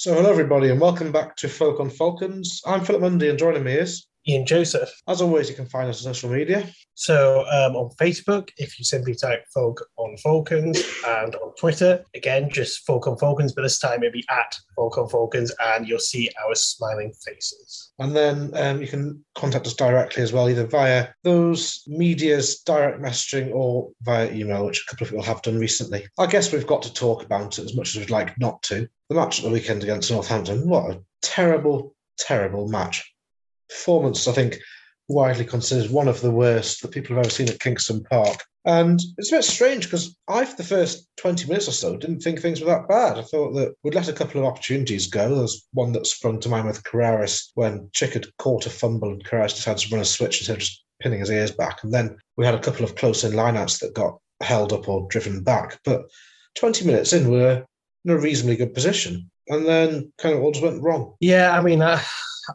So, hello everybody, and welcome back to Folk on Falcons. I'm Philip Mundy, and joining me is Ian Joseph. As always, you can find us on social media. So um, on Facebook, if you simply type Folk on Falcons, and on Twitter, again, just Folk on Falcons, but this time it'll be at Folk on Falcons, and you'll see our smiling faces. And then um, you can contact us directly as well, either via those media's direct messaging or via email, which a couple of people have done recently. I guess we've got to talk about it as much as we'd like not to. The match at the weekend against Northampton, what a terrible, terrible match performance, I think, widely considered one of the worst that people have ever seen at Kingston Park. And it's a bit strange because I, for the first 20 minutes or so, didn't think things were that bad. I thought that we'd let a couple of opportunities go. There's one that sprung to mind with Carreras when Chick had caught a fumble and Carreras decided to run a switch instead of just pinning his ears back. And then we had a couple of close in lineouts that got held up or driven back. But 20 minutes in, we we're in a reasonably good position. And then kind of all just went wrong. Yeah, I mean, I,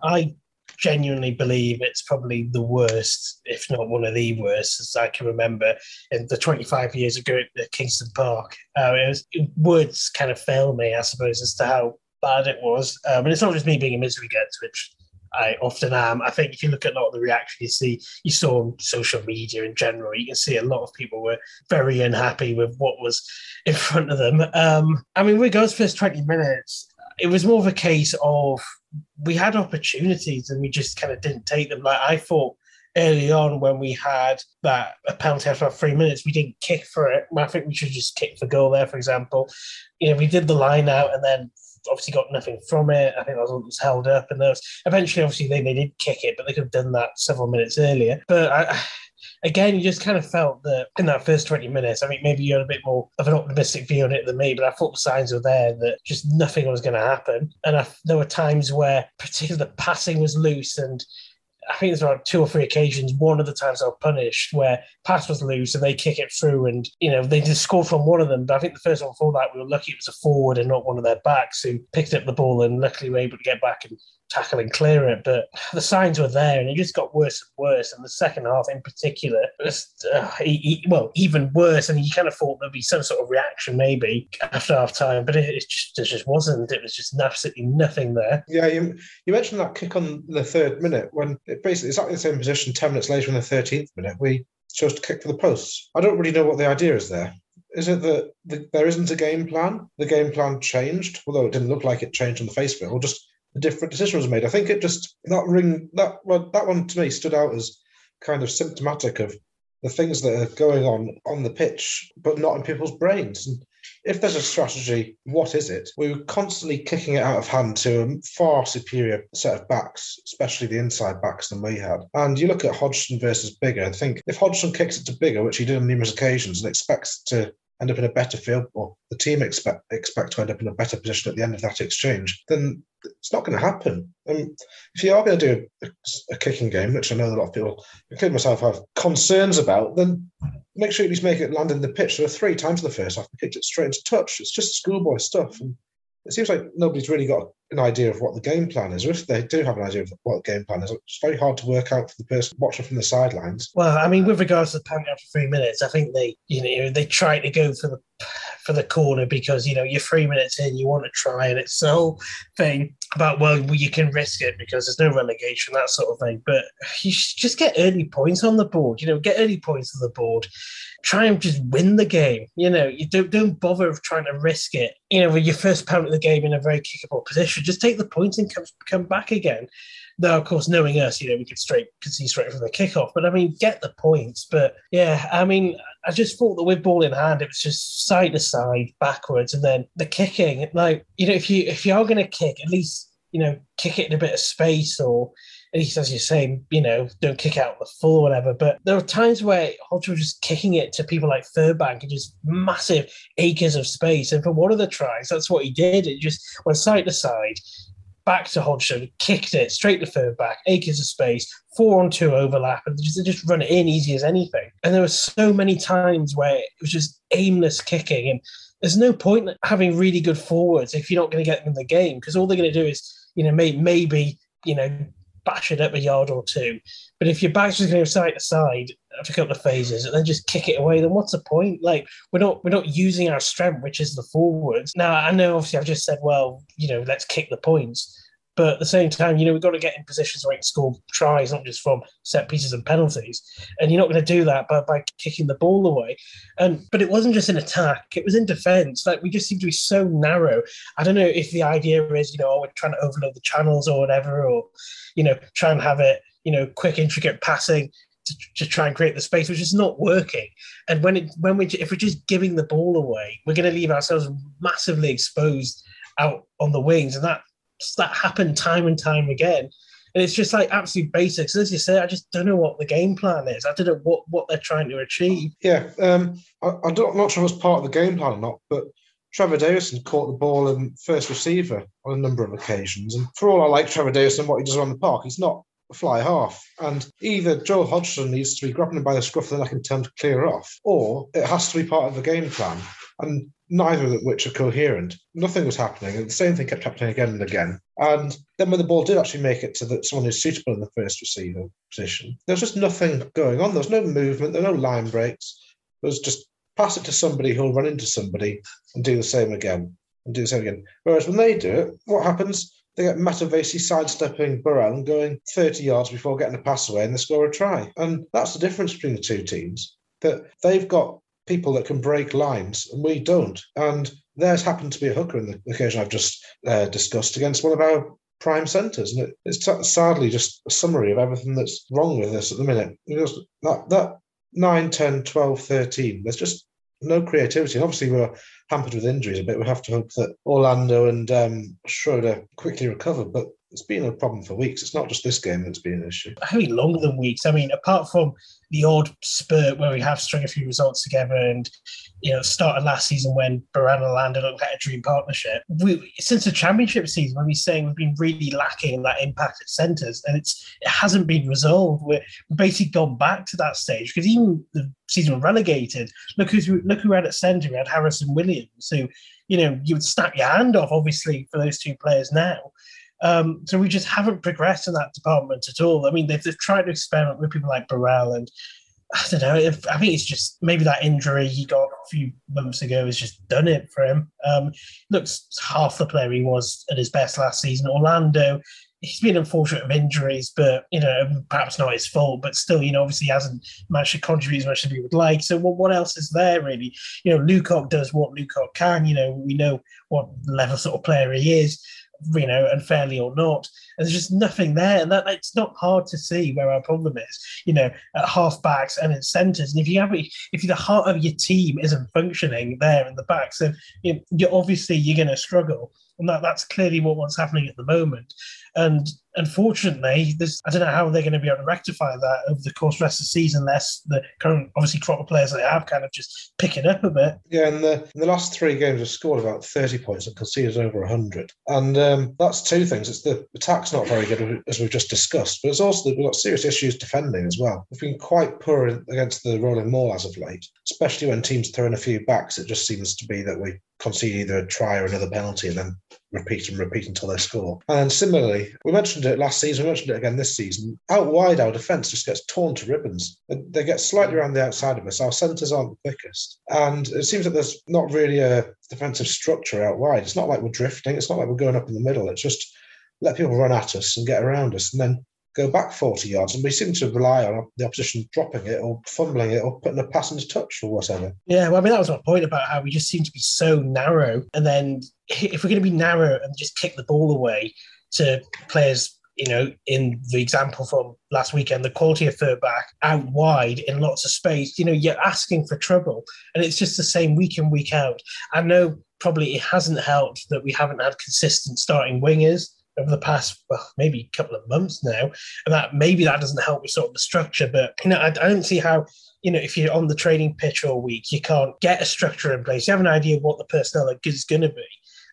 I genuinely believe it's probably the worst, if not one of the worst, as I can remember in the 25 years ago at Kingston Park. Uh, it was, words kind of fail me, I suppose, as to how bad it was. Um, and it's not just me being a misery gets, which I often am. I think if you look at a lot of the reaction you see, you saw on social media in general, you can see a lot of people were very unhappy with what was in front of them. Um, I mean, regards first 20 minutes, it was more of a case of we had opportunities and we just kind of didn't take them. Like I thought early on when we had that a penalty after three minutes, we didn't kick for it. I think we should just kick for goal there, for example. You know, we did the line out and then obviously got nothing from it. I think that was held up, and was eventually obviously they, they did kick it, but they could have done that several minutes earlier. But I, again, you just kind of felt that in that first 20 minutes, I mean, maybe you had a bit more of an optimistic view on it than me, but I thought the signs were there that just nothing was going to happen. And I, there were times where, particularly, the passing was loose and I think there's about two or three occasions. One of the times I was punished where pass was loose and they kick it through, and you know they just score from one of them. But I think the first one before that, we were lucky it was a forward and not one of their backs who picked up the ball and luckily were able to get back and tackle and clear it. But the signs were there, and it just got worse and worse. And the second half, in particular, was uh, he, he, well even worse. And you kind of thought there'd be some sort of reaction maybe after half time, but it, it just it just wasn't. It was just absolutely nothing there. Yeah, you you mentioned that kick on the third minute when it basically exactly the same position. Ten minutes later, in the thirteenth minute, we chose to kick for the posts. I don't really know what the idea is there. Is it that the, there isn't a game plan? The game plan changed, although it didn't look like it changed on the face of it, or just a different decision was made. I think it just that ring that well, that one to me stood out as kind of symptomatic of the things that are going on on the pitch, but not in people's brains. And if there's a strategy, what is it? We were constantly kicking it out of hand to a far superior set of backs, especially the inside backs than we had. And you look at Hodgson versus Biggar I think if Hodgson kicks it to Biggar, which he did on numerous occasions, and expects to end up in a better field, or the team expect expect to end up in a better position at the end of that exchange, then it's not going to happen. And if you are going to do a, a, kicking game, which I know a lot of people, including myself, have concerns about, then make sure you at least make it land in the pitch. There were three times in the first half, we kicked it straight into touch. It's just schoolboy stuff. And it seems like nobody's really got an idea of what the game plan is, or if they do have an idea of what the game plan is, it's very hard to work out for the person watching from the sidelines. Well, I mean, with regards to the penalty after three minutes, I think they, you know, they try to go for the for the corner because you know you're three minutes in, you want to try, and it's the whole thing about well, you can risk it because there's no relegation, that sort of thing. But you just get early points on the board, you know, get early points on the board try and just win the game. You know, you don't don't bother with trying to risk it. You know, with your first of the game in a very kickable position, just take the points and come come back again. now of course, knowing us, you know, we could straight see straight from the kickoff. But I mean, get the points. But yeah, I mean, I just thought that with ball in hand, it was just side to side, backwards, and then the kicking. Like, you know, if you if you are going to kick, at least you know, kick it in a bit of space or at least as you say, you know, don't kick out the full or whatever. But there are times where Hodge was just kicking it to people like Furbank and just massive acres of space. And for one of the tries, that's what he did. It just went side to side, back to Hodgson, kicked it straight to Furbank, acres of space, four on two overlap, and just, just run it in easy as anything. And there were so many times where it was just aimless kicking. And there's no point having really good forwards if you're not going to get them in the game because all they're going to do is, you know, may, maybe, you know, bash it up a yard or two. But if your back's just going to side to side, a couple of phases and then just kick it away, then what's the point? Like we're not we're not using our strength, which is the forwards. Now I know obviously I've just said, well, you know, let's kick the points. But at the same time, you know, we've got to get in positions where we can score tries, not just from set pieces and penalties. And you're not going to do that by, by kicking the ball away. And but it wasn't just in attack; it was in defence. Like we just seem to be so narrow. I don't know if the idea is, you know, oh, we're trying to overload the channels or whatever, or you know, try and have it, you know, quick, intricate passing to, to try and create the space, which is not working. And when it when we if we're just giving the ball away, we're going to leave ourselves massively exposed out on the wings, and that that happened time and time again. And it's just like absolute basics. As you say, I just don't know what the game plan is. I don't know what, what they're trying to achieve. Yeah, um, I, I'm not sure if it's part of the game plan or not, but Trevor Davison caught the ball in first receiver on a number of occasions. And for all I like Trevor Davison and what he does around the park, he's not fly half. And either Joel Hodgson needs to be grabbing him by the scruff of the neck and tell to clear off, or it has to be part of the game plan. And neither of which are coherent. Nothing was happening, and the same thing kept happening again and again. And then when the ball did actually make it to the, someone who's suitable in the first receiver position, there was just nothing going on. There was no movement, there were no line breaks. It was just pass it to somebody who'll run into somebody and do the same again and do the same again. Whereas when they do it, what happens? They get Matavesi sidestepping Burrell and going 30 yards before getting a pass away and they score a try. And that's the difference between the two teams. That they've got people that can break lines, and we don't. And theirs happened to be a hooker in the occasion I've just uh, discussed against one of our prime centres. And it, it's t- sadly just a summary of everything that's wrong with us at the minute. Because that, that 9, 10, 12, 13, there's just no creativity. And obviously, we're hampered with injuries a bit. We have to hope that Orlando and um, Schroeder quickly recover. But it's been a problem for weeks. It's not just this game that's been an issue. Mean, longer than weeks. I mean, apart from the odd spurt where we have strung a few results together and, you know, started last season when Baran and Lando looked like a dream partnership. We, since the championship season, when we're saying we've been really lacking that impact at centres and it's it hasn't been resolved. We're basically gone back to that stage because even the season relegated, look who's look who we had at centre. We had Harris and Williams, who, you know, you would snap your hand off, obviously, for those two players now. Um, so we just haven't progressed in that department at all. I mean, they've, they've tried to experiment with people like Burrell, and I don't know. If, I think it's just maybe that injury he got a few months ago has just done it for him. Um, looks half the player he was at his best last season. Orlando, he's been unfortunate of injuries, but you know, perhaps not his fault. But still, you know, obviously hasn't managed to contribute as much as he would like. So, what, what else is there really? You know, Lucock does what Lucock can. You know, we know what level sort of player he is you know, unfairly or not. And there's just nothing there. And that it's not hard to see where our problem is, you know, at half backs and in centres. And if you have if the heart of your team isn't functioning there in the backs, then you know, you're obviously you're going to struggle. And that, that's clearly what, what's happening at the moment. And unfortunately, this, I don't know how they're going to be able to rectify that over the course of the rest of the season, unless the current, obviously, crop of players they have kind of just picking up a bit. Yeah, in the, the last three games, we've scored about 30 points and conceded over 100. And um, that's two things. It's the attack's not very good, as we've just discussed, but it's also we've got serious issues defending as well. We've been quite poor against the rolling maul as of late, especially when teams throw in a few backs. It just seems to be that we concede either a try or another penalty and then repeat and repeat until they score. And similarly, we mentioned it last season, we mentioned it again this season. Out wide, our defence just gets torn to ribbons. They get slightly around the outside of us. Our centres aren't the thickest. And it seems that there's not really a defensive structure out wide. It's not like we're drifting, it's not like we're going up in the middle. It's just let people run at us and get around us. And then go back 40 yards. And we seem to rely on the opposition dropping it or fumbling it or putting a pass into touch or whatever. Yeah, well, I mean, that was my point about how we just seem to be so narrow. And then if we're going to be narrow and just kick the ball away to players, you know, in the example from last weekend, the quality of Furbank out wide in lots of space, you know, you're asking for trouble. And it's just the same week in, week out. I know probably it hasn't helped that we haven't had consistent starting wingers over the past well maybe a couple of months now and that maybe that doesn't help with sort of the structure but you know I, I, don't see how you know if you're on the training pitch all week you can't get a structure in place. You have an idea of what the personnel is going to be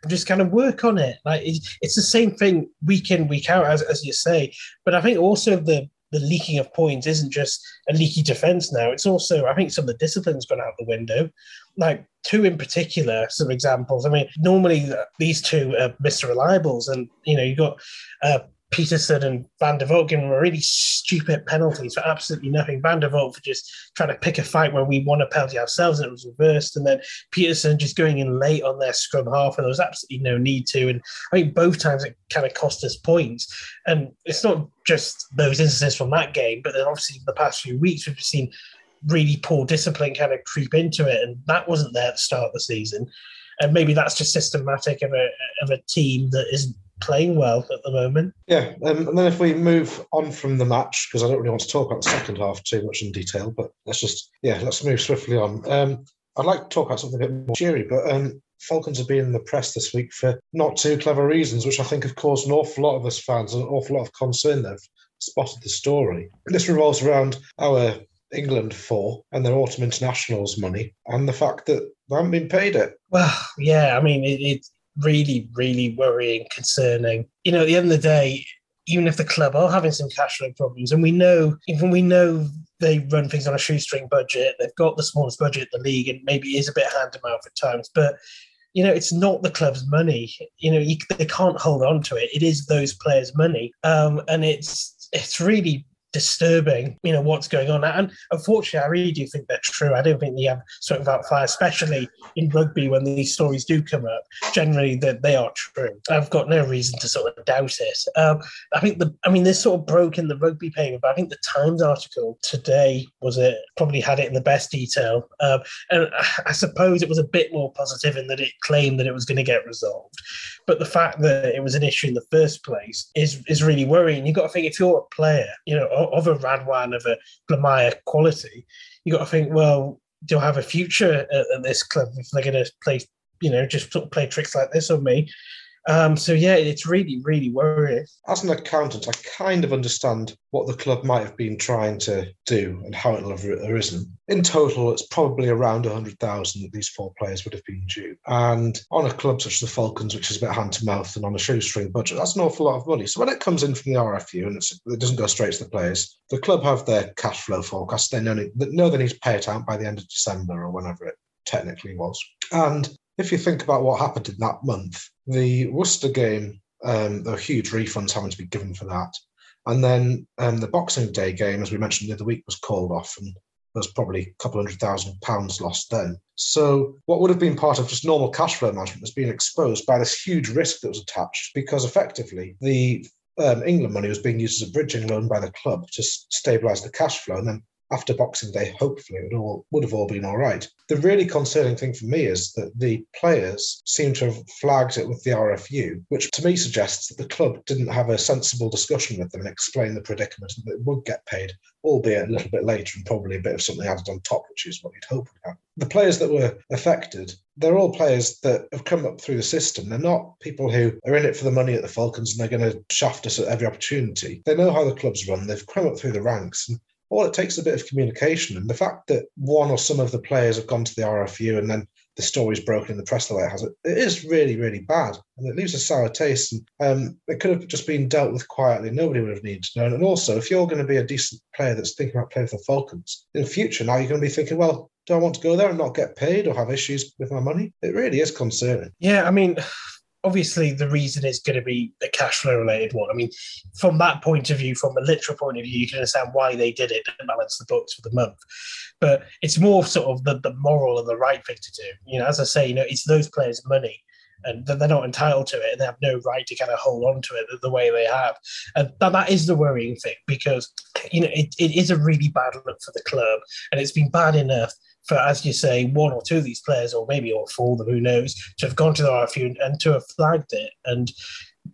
and just kind of work on it. Like it's, it's the same thing week in week out as, as you say but i think also the the leaking of points isn't just a leaky defense now. It's also, I think, some of the discipline's gone out the window. Like two in particular, some examples. I mean, normally these two are Mr. Reliables, and you know, you've got uh, Peterson and Van der Walt giving really stupid penalties for absolutely nothing. Van der Walt for just trying to pick a fight where we won a penalty ourselves and it was reversed. And then Peterson just going in late on their scrum half and there was absolutely no need to. And I think both times it kind of cost us points. And it's not just those instances from that game, but then obviously the past few weeks we've seen really poor discipline kind of creep into it. And that wasn't there at the start of the season. And maybe that's just systematic of a, of a team that isn't playing well at the moment. Yeah, um, and then if we move on from the match, because I don't really want to talk about the second half too much in detail, but let's just yeah, let's move swiftly on. Um, I'd like to talk about something a bit more cheery, but um, Falcons have been in the press this week for not too clever reasons, which I think have caused an awful lot of us fans an awful lot of concern. They've spotted the story. This revolves around our England four and their autumn internationals money and the fact that they haven't been paid it. Well, yeah, I mean, it, it really, really worrying, concerning. You know, at the end of the day, even if the club are having some cash flow problems, and we know, even we know they run things on a shoestring budget, they've got the smallest budget in the league, and maybe is a bit hand to mouth at times, but you know, it's not the club's money. You know, you, they can't hold on to it. It is those players' money, um, and it's it's really disturbing, you know, what's going on. And unfortunately, I really do think they're true. I don't think they have sort of fire, especially in rugby when these stories do come up. Generally, that they are true. I've got no reason to sort of doubt it. Um, I think the, I mean, this sort of broke in the rugby paper, but I think the Times article today was it probably had it in the best detail. Um, and I suppose it was a bit more positive in that it claimed that it was going to get resolved. But the fact that it was an issue in the first place is is really worrying. You've got to think if you're a player, you know, of a Radwan, of a Blamire quality, you've got to think, well, do I have a future at, at this club if they're going to play, you know, just play tricks like this on me? Um, so yeah, it's really, really worrying. As an accountant, I kind of understand what the club might have been trying to do and how it'll have arisen. In total, it's probably around 100,000 that these four players would have been due. And on a club such as the Falcons, which is a bit hand to mouth and on a shoestring budget, that's an awful lot of money. So when it comes in from the RFU and it doesn't go straight to the players, the club have their cash flow forecast. They know, they know they need to pay it out by the end of December or whenever it technically was. And if you think about what happened in that month, the Worcester game, um, there were huge refunds having to be given for that. And then um, the Boxing Day game, as we mentioned the other week, was called off, and there was probably a couple hundred thousand pounds lost then. So what would have been part of just normal cash flow management has been exposed by this huge risk that was attached because effectively the um, England money was being used as a bridging loan by the club to stabilise the cash flow, and then after Boxing Day, hopefully it all would have all been all right. The really concerning thing for me is that the players seem to have flagged it with the RFU, which to me suggests that the club didn't have a sensible discussion with them and explain the predicament that it would get paid, albeit a little bit later and probably a bit of something added on top, which is what you'd hope would happen. The players that were affected, they're all players that have come up through the system. They're not people who are in it for the money at the Falcons and they're going to shaft us at every opportunity. They know how the club's run. They've come up through the ranks and all it takes is a bit of communication. And the fact that one or some of the players have gone to the RFU and then the story's broken in the press the way it has, it, it is really, really bad. And it leaves a sour taste. And um, it could have just been dealt with quietly. Nobody would have needed to know. And also, if you're going to be a decent player that's thinking about playing for the Falcons in the future, now you're going to be thinking, well, do I want to go there and not get paid or have issues with my money? It really is concerning. Yeah, I mean, obviously the reason is going to be a cash flow related one. I mean, from that point of view, from a literal point of view, you can understand why they did it to balance the books for the month. But it's more sort of the, the moral and the right thing to do. You know, as I say, you know, it's those players' money. And they're not entitled to it, and they have no right to kind of hold on to it the way they have. And that, that is the worrying thing because, you know, it, it is a really bad look for the club, and it's been bad enough for, as you say, one or two of these players, or maybe all four of them, who knows, to have gone to the RFU and, and to have flagged it. And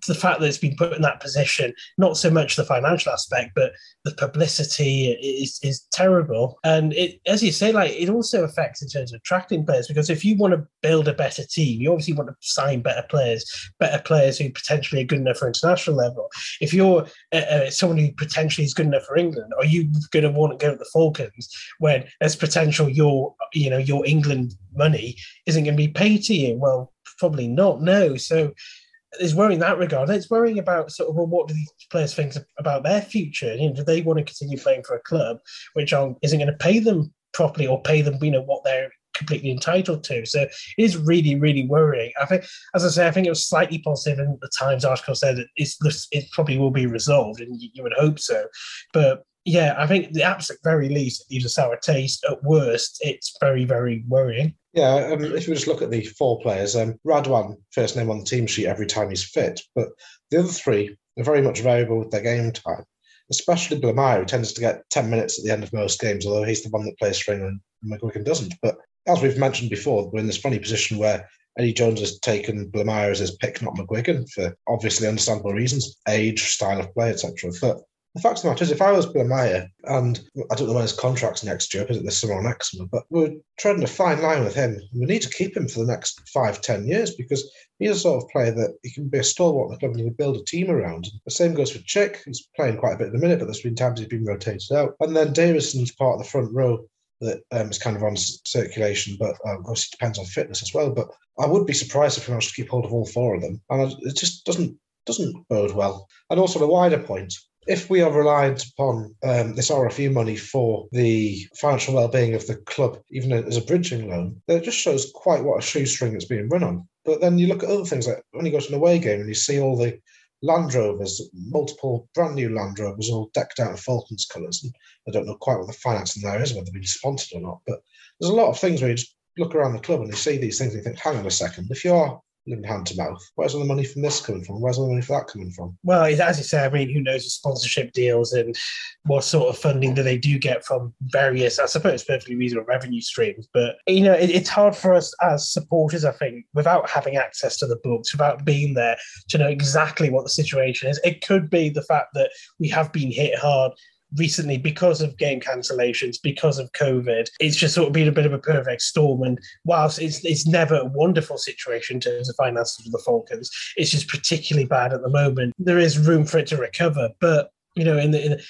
the fact that it's been put in that position, not so much the financial aspect, but the publicity is, is terrible. And it, as you say, like it also affects in terms of attracting players because if you want to build a better team, you obviously want to sign better players, better players who potentially are good enough for international level. If you're uh, uh, someone who potentially is good enough for England, are you going to want to go to the Falcons when there's potential your you know your England money isn't going to be paid to you? Well, probably not. No, so is worrying that regard. It's worrying about sort of well, what do these players think about their future? You know, do they want to continue playing for a club which isn't going to pay them properly or pay them, you know, what they're completely entitled to. So it is really, really worrying. I think, as I say, I think it was slightly positive in the Times article said that it's it probably will be resolved, and you, you would hope so. But yeah, I think the absolute very least it leaves a sour taste. At worst, it's very, very worrying. Yeah, um, if you just look at the four players, um, Radwan first name on the team sheet every time he's fit, but the other three are very much variable with their game time. Especially Blamire, who tends to get ten minutes at the end of most games, although he's the one that plays for England and McGuigan doesn't. But as we've mentioned before, we're in this funny position where Eddie Jones has taken Blamire as his pick, not McGuigan, for obviously understandable reasons, age, style of play, etc. But the fact of the matter is, if I was Blamire, and I don't know when his contract's next year, this summer or next summer, but we're treading a fine line with him. We need to keep him for the next five, ten years because he's a sort of player that he can be a stalwart in the club and he can build a team around. The same goes for Chick. He's playing quite a bit at the minute, but there's been times he's been rotated out. And then Davison's part of the front row that um, is kind of on circulation, but um, obviously depends on fitness as well. But I would be surprised if we managed to keep hold of all four of them, and it just doesn't doesn't bode well. And also the wider point, if we are reliant upon um, this RFU money for the financial well-being of the club, even as a bridging loan, that just shows quite what a shoestring it's being run on. But then you look at other things like when you go to an away game and you see all the Land Rovers, multiple brand new Land Rovers, all decked out in Falcons colours. And I don't know quite what the financing there is, whether they've been sponsored or not. But there's a lot of things where you just look around the club and you see these things and you think, hang on a second, if you're hand to mouth. Where's all the money from this coming from? Where's all the money for that coming from? Well, as you say, I mean, who knows the sponsorship deals and what sort of funding do they do get from various, I suppose, perfectly reasonable revenue streams. But, you know, it, it's hard for us as supporters, I think, without having access to the books, without being there to know exactly what the situation is. It could be the fact that we have been hit hard recently because of game cancellations, because of COVID. It's just sort of been a bit of a perfect storm. And whilst it's it's never a wonderful situation in terms of finances for the Falcons, it's just particularly bad at the moment. There is room for it to recover, but you know, in the in,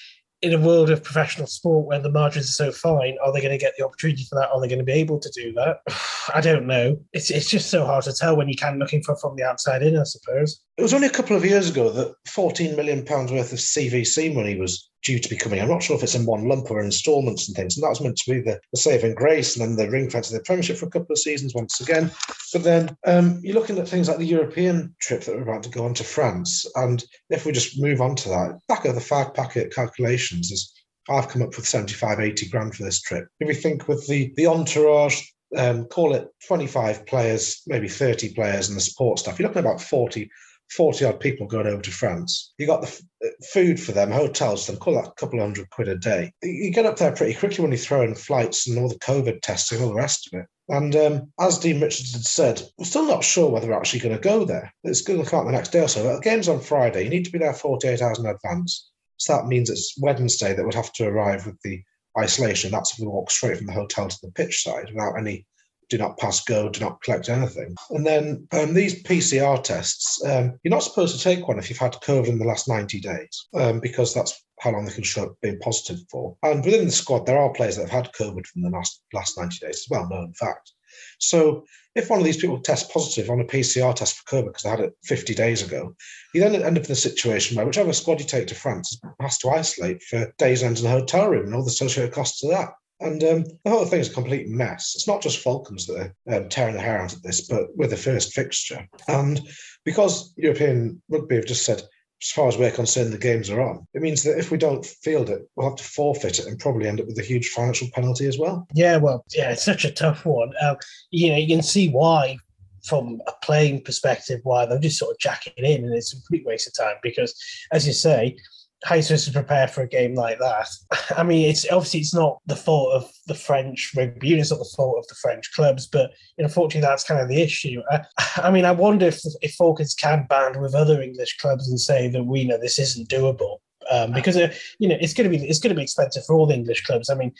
in a world of professional sport where the margins are so fine, are they going to get the opportunity for that? Are they going to be able to do that? I don't know. It's it's just so hard to tell when you can looking for from the outside in, I suppose. It was only a couple of years ago that 14 million pounds worth of CVC money was due to be coming. I'm not sure if it's in one lump or instalments and things. And that was meant to be the, the saving grace and then the ring fence of the Premiership for a couple of seasons once again. But then um, you're looking at things like the European trip that we're about to go on to France. And if we just move on to that, back of the fag packet calculations is I've come up with 75, 80 grand for this trip. If we think with the, the entourage, um, call it 25 players, maybe 30 players and the support stuff, you're looking about 40, 40 odd people going over to France. You got the f- uh, food for them, hotels for them, call that a couple of hundred quid a day. You get up there pretty quickly when you throw in flights and all the COVID testing, and all the rest of it. And um, as Dean Richardson said, we're still not sure whether we're actually going to go there. It's going to come out the next day or so. The game's on Friday. You need to be there 48 hours in advance. So that means it's Wednesday that we'd have to arrive with the isolation. That's if we walk straight from the hotel to the pitch side without any do not pass go, do not collect anything. And then um, these PCR tests, um, you're not supposed to take one if you've had COVID in the last 90 days, um, because that's how long they can show up being positive for. And within the squad, there are players that have had COVID from the last, last 90 days. It's well known fact. So if one of these people tests positive on a PCR test for COVID because they had it 50 days ago, you then end up in a situation where whichever squad you take to France has to isolate for days ends in a hotel room and all the associated costs of that. And um, the whole thing is a complete mess. It's not just Falcons that are um, tearing their hair out at this, but with the first fixture. And because European rugby have just said, as far as we're concerned, the games are on. It means that if we don't field it, we'll have to forfeit it and probably end up with a huge financial penalty as well. Yeah, well, yeah, it's such a tough one. Uh, you know, you can see why, from a playing perspective, why they're just sort of jacking in, and it's a complete waste of time because, as you say, how you supposed to prepare for a game like that? I mean, it's obviously it's not the fault of the French rugby union, it's not the fault of the French clubs, but unfortunately, that's kind of the issue. I, I mean, I wonder if if Falcons can band with other English clubs and say that we know this isn't doable um, because uh, you know it's going to be it's going to be expensive for all the English clubs. I mean,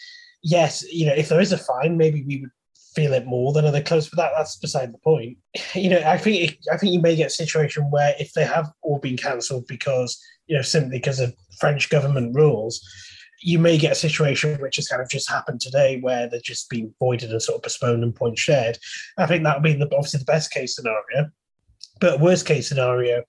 yes, you know, if there is a fine, maybe we would feel it more than other clubs, but that, that's beside the point. You know, I think it, I think you may get a situation where if they have all been cancelled because you know simply because of French government rules, you may get a situation which has kind of just happened today where they're just being voided and sort of postponed and point shared. I think that would be the, obviously the best case scenario, but worst case scenario.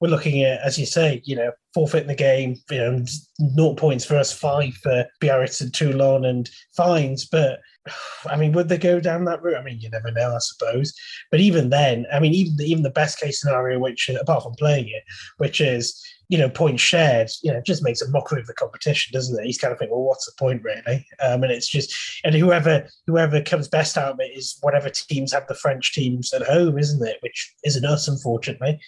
We're looking at, as you say, you know, forfeiting the game, you know, naught points for us, five for Biarritz and Toulon, and fines. But I mean, would they go down that route? I mean, you never know, I suppose. But even then, I mean, even the, even the best case scenario, which apart from playing it, which is you know points shared, you know, just makes a mockery of the competition, doesn't it? He's kind of thinking, well, what's the point really? Um, and it's just, and whoever whoever comes best out of it is whatever teams have the French teams at home, isn't it? Which isn't us, unfortunately.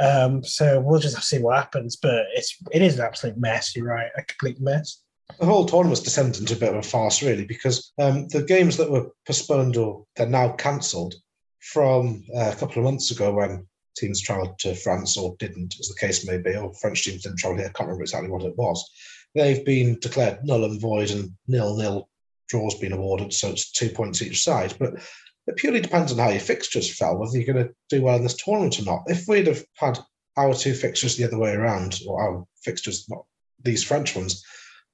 Um, so we'll just have to see what happens. But it's it is an absolute mess. You're right, a complete mess the whole tournament's descended into a bit of a farce, really, because um, the games that were postponed or they're now cancelled from uh, a couple of months ago when teams travelled to France or didn't, as the case may be, or French teams didn't travel here, I can't remember exactly what it was. They've been declared null and void and nil nil draws been awarded, so it's two points each side. But it purely depends on how your fixtures fell, whether you're going to do well in this tournament or not. If we'd have had our two fixtures the other way around, or our fixtures, not these French ones,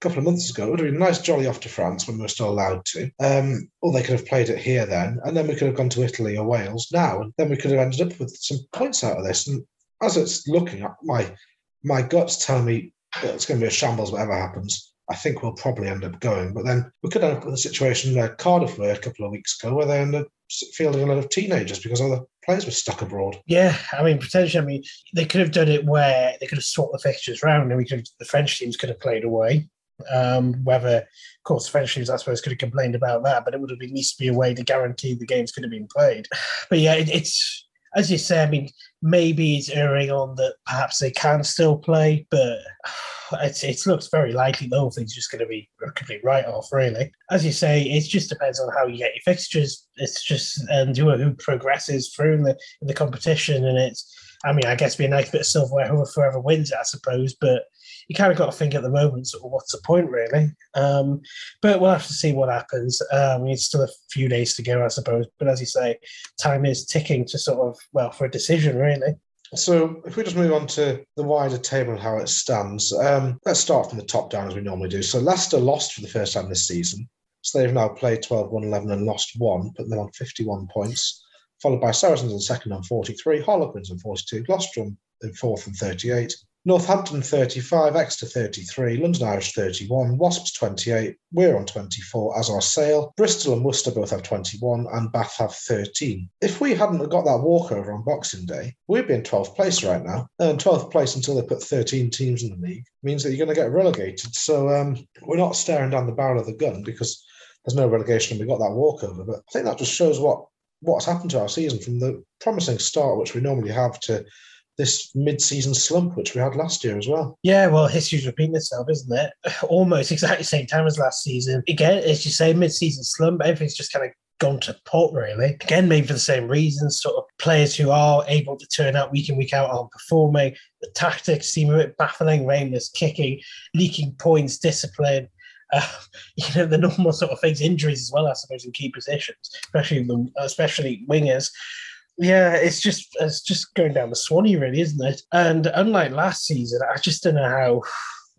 couple of months ago. It would have been a nice jolly off to France when we were still allowed to. Um, or they could have played it here then, and then we could have gone to Italy or Wales now, and then we could have ended up with some points out of this. And as it's looking, my my gut's telling me it's going to be a shambles whatever happens. I think we'll probably end up going. But then we could end up with a situation where Cardiff were a couple of weeks ago, where they ended up fielding a lot of teenagers because other players were stuck abroad. Yeah, I mean, potentially, I mean, they could have done it where they could have swapped the fixtures around, and we could the French teams could have played away, um, whether, of course, French teams, I suppose, could have complained about that, but it would have at least be a way to guarantee the games could have been played. But yeah, it, it's as you say. I mean, maybe it's erring on that perhaps they can still play, but it's, it looks very likely the whole thing's just going to be a complete write off, really. As you say, it just depends on how you get your fixtures. It's just and who, who progresses through in the in the competition, and it's. I mean, I guess be a nice bit of silverware whoever forever wins it, I suppose, but you kind of got to think at the moment, sort of, what's the point, really? Um, but we'll have to see what happens. Um, it's still a few days to go, I suppose. But as you say, time is ticking to sort of, well, for a decision, really. So if we just move on to the wider table and how it stands, um, let's start from the top down as we normally do. So Leicester lost for the first time this season. So they've now played 12, 1, 11 and lost one, putting them on 51 points, followed by Saracens in second on 43, Harlequins on 42, Gloucester in fourth and 38, Northampton 35, Exeter 33, London Irish 31, Wasps 28, we're on 24, as are Sale. Bristol and Worcester both have 21, and Bath have 13. If we hadn't got that walkover on Boxing Day, we'd be in 12th place right now. And 12th place until they put 13 teams in the league means that you're going to get relegated. So um, we're not staring down the barrel of the gun because there's no relegation and we got that walkover. But I think that just shows what what's happened to our season from the promising start, which we normally have, to this mid-season slump, which we had last year as well. Yeah, well, history's repeating itself, isn't it? Almost exactly the same time as last season. Again, as you say, mid-season slump. Everything's just kind of gone to pot, really. Again, maybe for the same reasons. Sort of players who are able to turn out week in week out aren't performing. The tactics seem a bit baffling. Rainless kicking, leaking points, discipline. Uh, you know the normal sort of things, injuries as well, I suppose, in key positions, especially the especially wingers. Yeah, it's just it's just going down the Swanee, really, isn't it? And unlike last season, I just don't know how.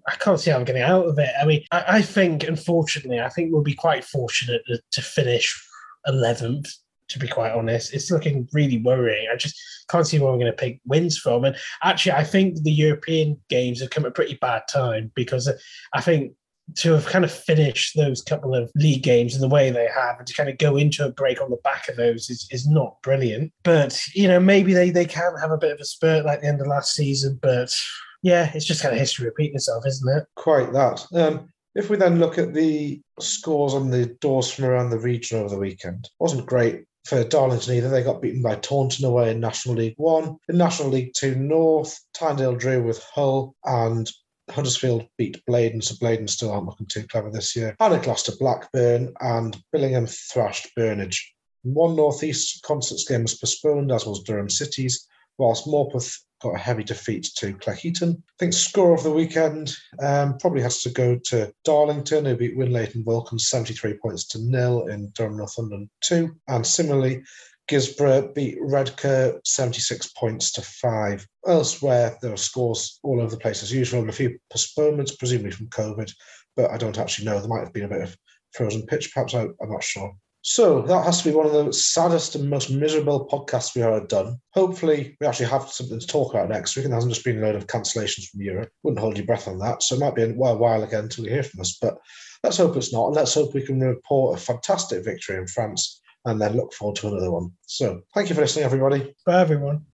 I can't see how I'm getting out of it. I mean, I, I think, unfortunately, I think we'll be quite fortunate to, to finish 11th to be quite honest. It's looking really worrying. I just can't see where we're going to pick wins from. And actually, I think the European games have come at a pretty bad time because I think to have kind of finished those couple of league games in the way they have and to kind of go into a break on the back of those is, is not brilliant. But, you know, maybe they, they can have a bit of a spurt like the end of last season. But yeah, it's just kind of history repeating itself, isn't it? Quite that. Um, if we then look at the scores on the doors from around the region over the weekend, wasn't great for Darlington either. They got beaten by Taunton away in National League One. In National League Two North, Tynedale drew with Hull and Huddersfield beat Blaydon, so Blaydon still aren't looking too clever this year. Lost to Blackburn, and Billingham thrashed Burnage. One North East Consett's game was postponed, as was Durham City's, whilst Morpeth got a heavy defeat to Cleckheaton. I think score of the weekend um, probably has to go to Darlington, who beat Winlaton Vulcan 73 points to nil in Durham Northumberland 2. And similarly, Guisborough beat Redcar 76 points to five. Elsewhere, there are scores all over the place as usual, and a few postponements, presumably from COVID, but I don't actually know. There might have been a bit of frozen pitch, perhaps. I, am not sure. So that has to be one of the saddest and most miserable podcasts we've ever done. Hopefully, we actually have something to talk about next week, and there hasn't just been a load of cancellations from Europe. Wouldn't hold your breath on that. So it might be a while, while again until we hear from us. But let's hope it's not, and let's hope we can report a fantastic victory in France and then look forward to another one. So thank you for listening, everybody. Bye, everyone.